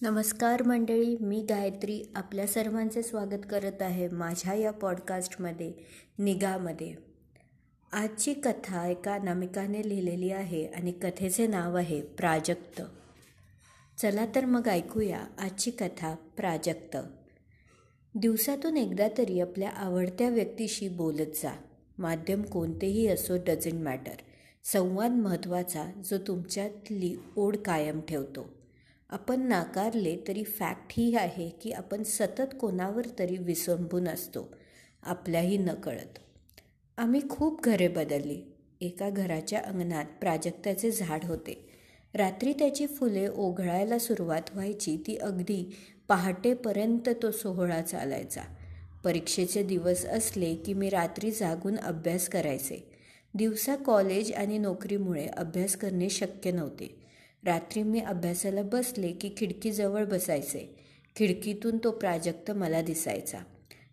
नमस्कार मंडळी मी गायत्री आपल्या सर्वांचे स्वागत करत आहे माझ्या या पॉडकास्टमध्ये निगामध्ये. आजची कथा एका नामिकाने लिहिलेली आहे आणि कथेचे नाव आहे प्राजक्त. चला तर मग ऐकूया आजची कथा प्राजक्त. दिवसातून एकदा तरी आपल्या आवडत्या व्यक्तीशी बोलत जा. माध्यम कोणतेही असो डझंट मॅटर संवाद महत्त्वाचा जो तुमच्यातली ओढ कायम ठेवतो. आपण नाकारले तरी फॅक्ट ही आहे की आपण सतत कोणावर तरी विसंबून असतो आपल्याही नकळत. आम्ही खूप घरे बदलली. एका घराच्या अंगणात प्राजक्ताचे झाड होते. रात्री त्याची फुले ओघळायला सुरुवात व्हायची ती अगदी पहाटेपर्यंत तो सोहळा चालायचा. परीक्षेचे दिवस असले की मी रात्री जागून अभ्यास करायचे. दिवसा कॉलेज आणि नोकरीमुळे अभ्यास करणे शक्य नव्हते. रात्री मी अभ्यासाला बसले की खिडकीजवळ बसायचे. खिडकीतून तो प्राजक्त मला दिसायचा.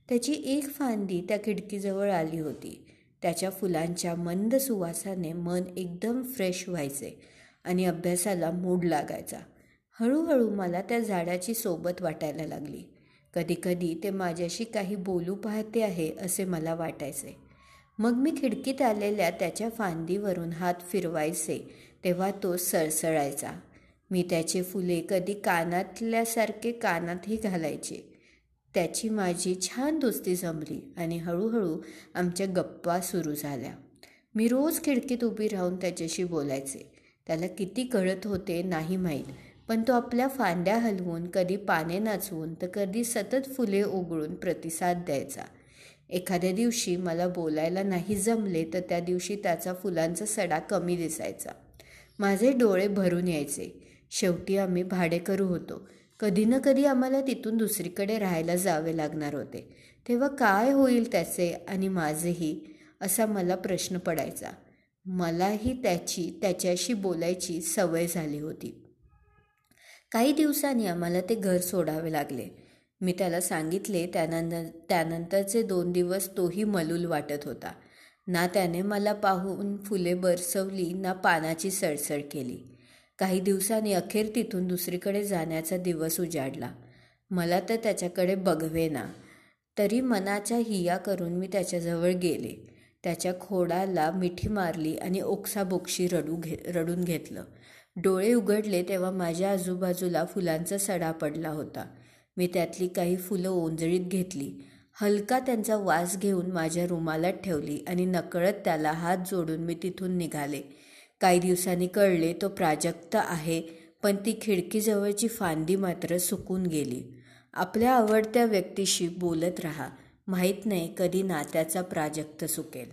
त्याची एक फांदी त्या खिडकीजवळ आली होती. त्याच्या फुलांच्या मंद सुवासाने मन एकदम फ्रेश व्हायचे आणि अभ्यासाला मूड लागायचा. हळूहळू मला त्या झाडाची सोबत वाटायला लागली. कधीकधी ते माझ्याशी काही बोलू पाहते आहे असे मला वाटायचे. मग मी खिडकीत आलेल्या त्याच्या फांदीवरून हात फिरवायचे. तेव्हा तो सळसळायचा. मी त्याचे फुले कधी कानातल्यासारखे कानातही घालायचे. त्याची माझी छान दोस्ती जमली आणि हळूहळू आमच्या गप्पा सुरू झाल्या. मी रोज खिडकीत उभी राहून त्याच्याशी बोलायचे. त्याला किती कळत होते नाही माहीत पण तो आपल्या फांद्या हलवून कधी पाने नाचवून तर कधी सतत फुले उघडून प्रतिसाद द्यायचा. एखाद्या दिवशी मला बोलायला नाही जमले तर त्या दिवशी त्याचा फुलांचा सडा कमी दिसायचा. माझे डोळे भरून यायचे. शेवटी आम्ही भाडेकरू होतो. कधी ना कधी आम्हाला तिथून दुसरीकडे राहायला जावे लागणार होते. तेव्हा काय होईल त्याचे आणि माझेही? असा मला प्रश्न पडायचा. मलाही त्याची त्याच्याशी बोलायची सवय झाली होती. काही दिवसांनी आम्हाला ते घर सोडावे लागले. मी त्याला सांगितले त्यानंतर त्यानंतरचे दोन दिवस तोही मलूल वाटत होता. ना त्याने मला पाहून फुले बरसवली ना पानाची सळसळ केली. काही दिवसांनी अखेर तिथून दुसरीकडे जाण्याचा दिवस उजाडला. मला तर त्याच्याकडे बघवे ना तरी मनाच्या हिया करून मी त्याच्याजवळ गेले. त्याच्या खोडाला मिठी मारली आणि ओक्साबोक्षी रडू घे रडून घेतलं. डोळे उघडले तेव्हा माझ्या आजूबाजूला फुलांचा सडा पडला होता. मी त्यातली काही फुलं ओंजळीत घेतली. हलका त्यांचा वास घेऊन माझ्या रुमालात ठेवली आणि नकळत त्याला हात जोडून मी तिथून निघाले. काही दिवसांनी कळले तो प्राजक्त आहे पण ती खिडकीजवळची फांदी मात्र सुकून गेली. आपल्या आवडत्या व्यक्तीशी बोलत राहा. माहीत नाही कधी नात्याचा प्राजक्त सुकेल.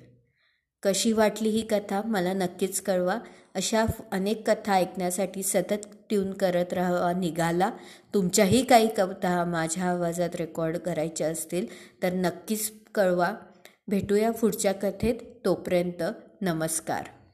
कशी वाटली ही कथा? मला नक्कीच कळवा. अशा अनेक कथा ऐकण्यासाठी सतत ट्यून करत राहा निघाला. तुमच्याही काही कविता माझ्या आवाजात रेकॉर्ड करायच्या असतील तर नक्कीच कळवा. भेटूया पुढच्या कथेत. तोपर्यंत नमस्कार.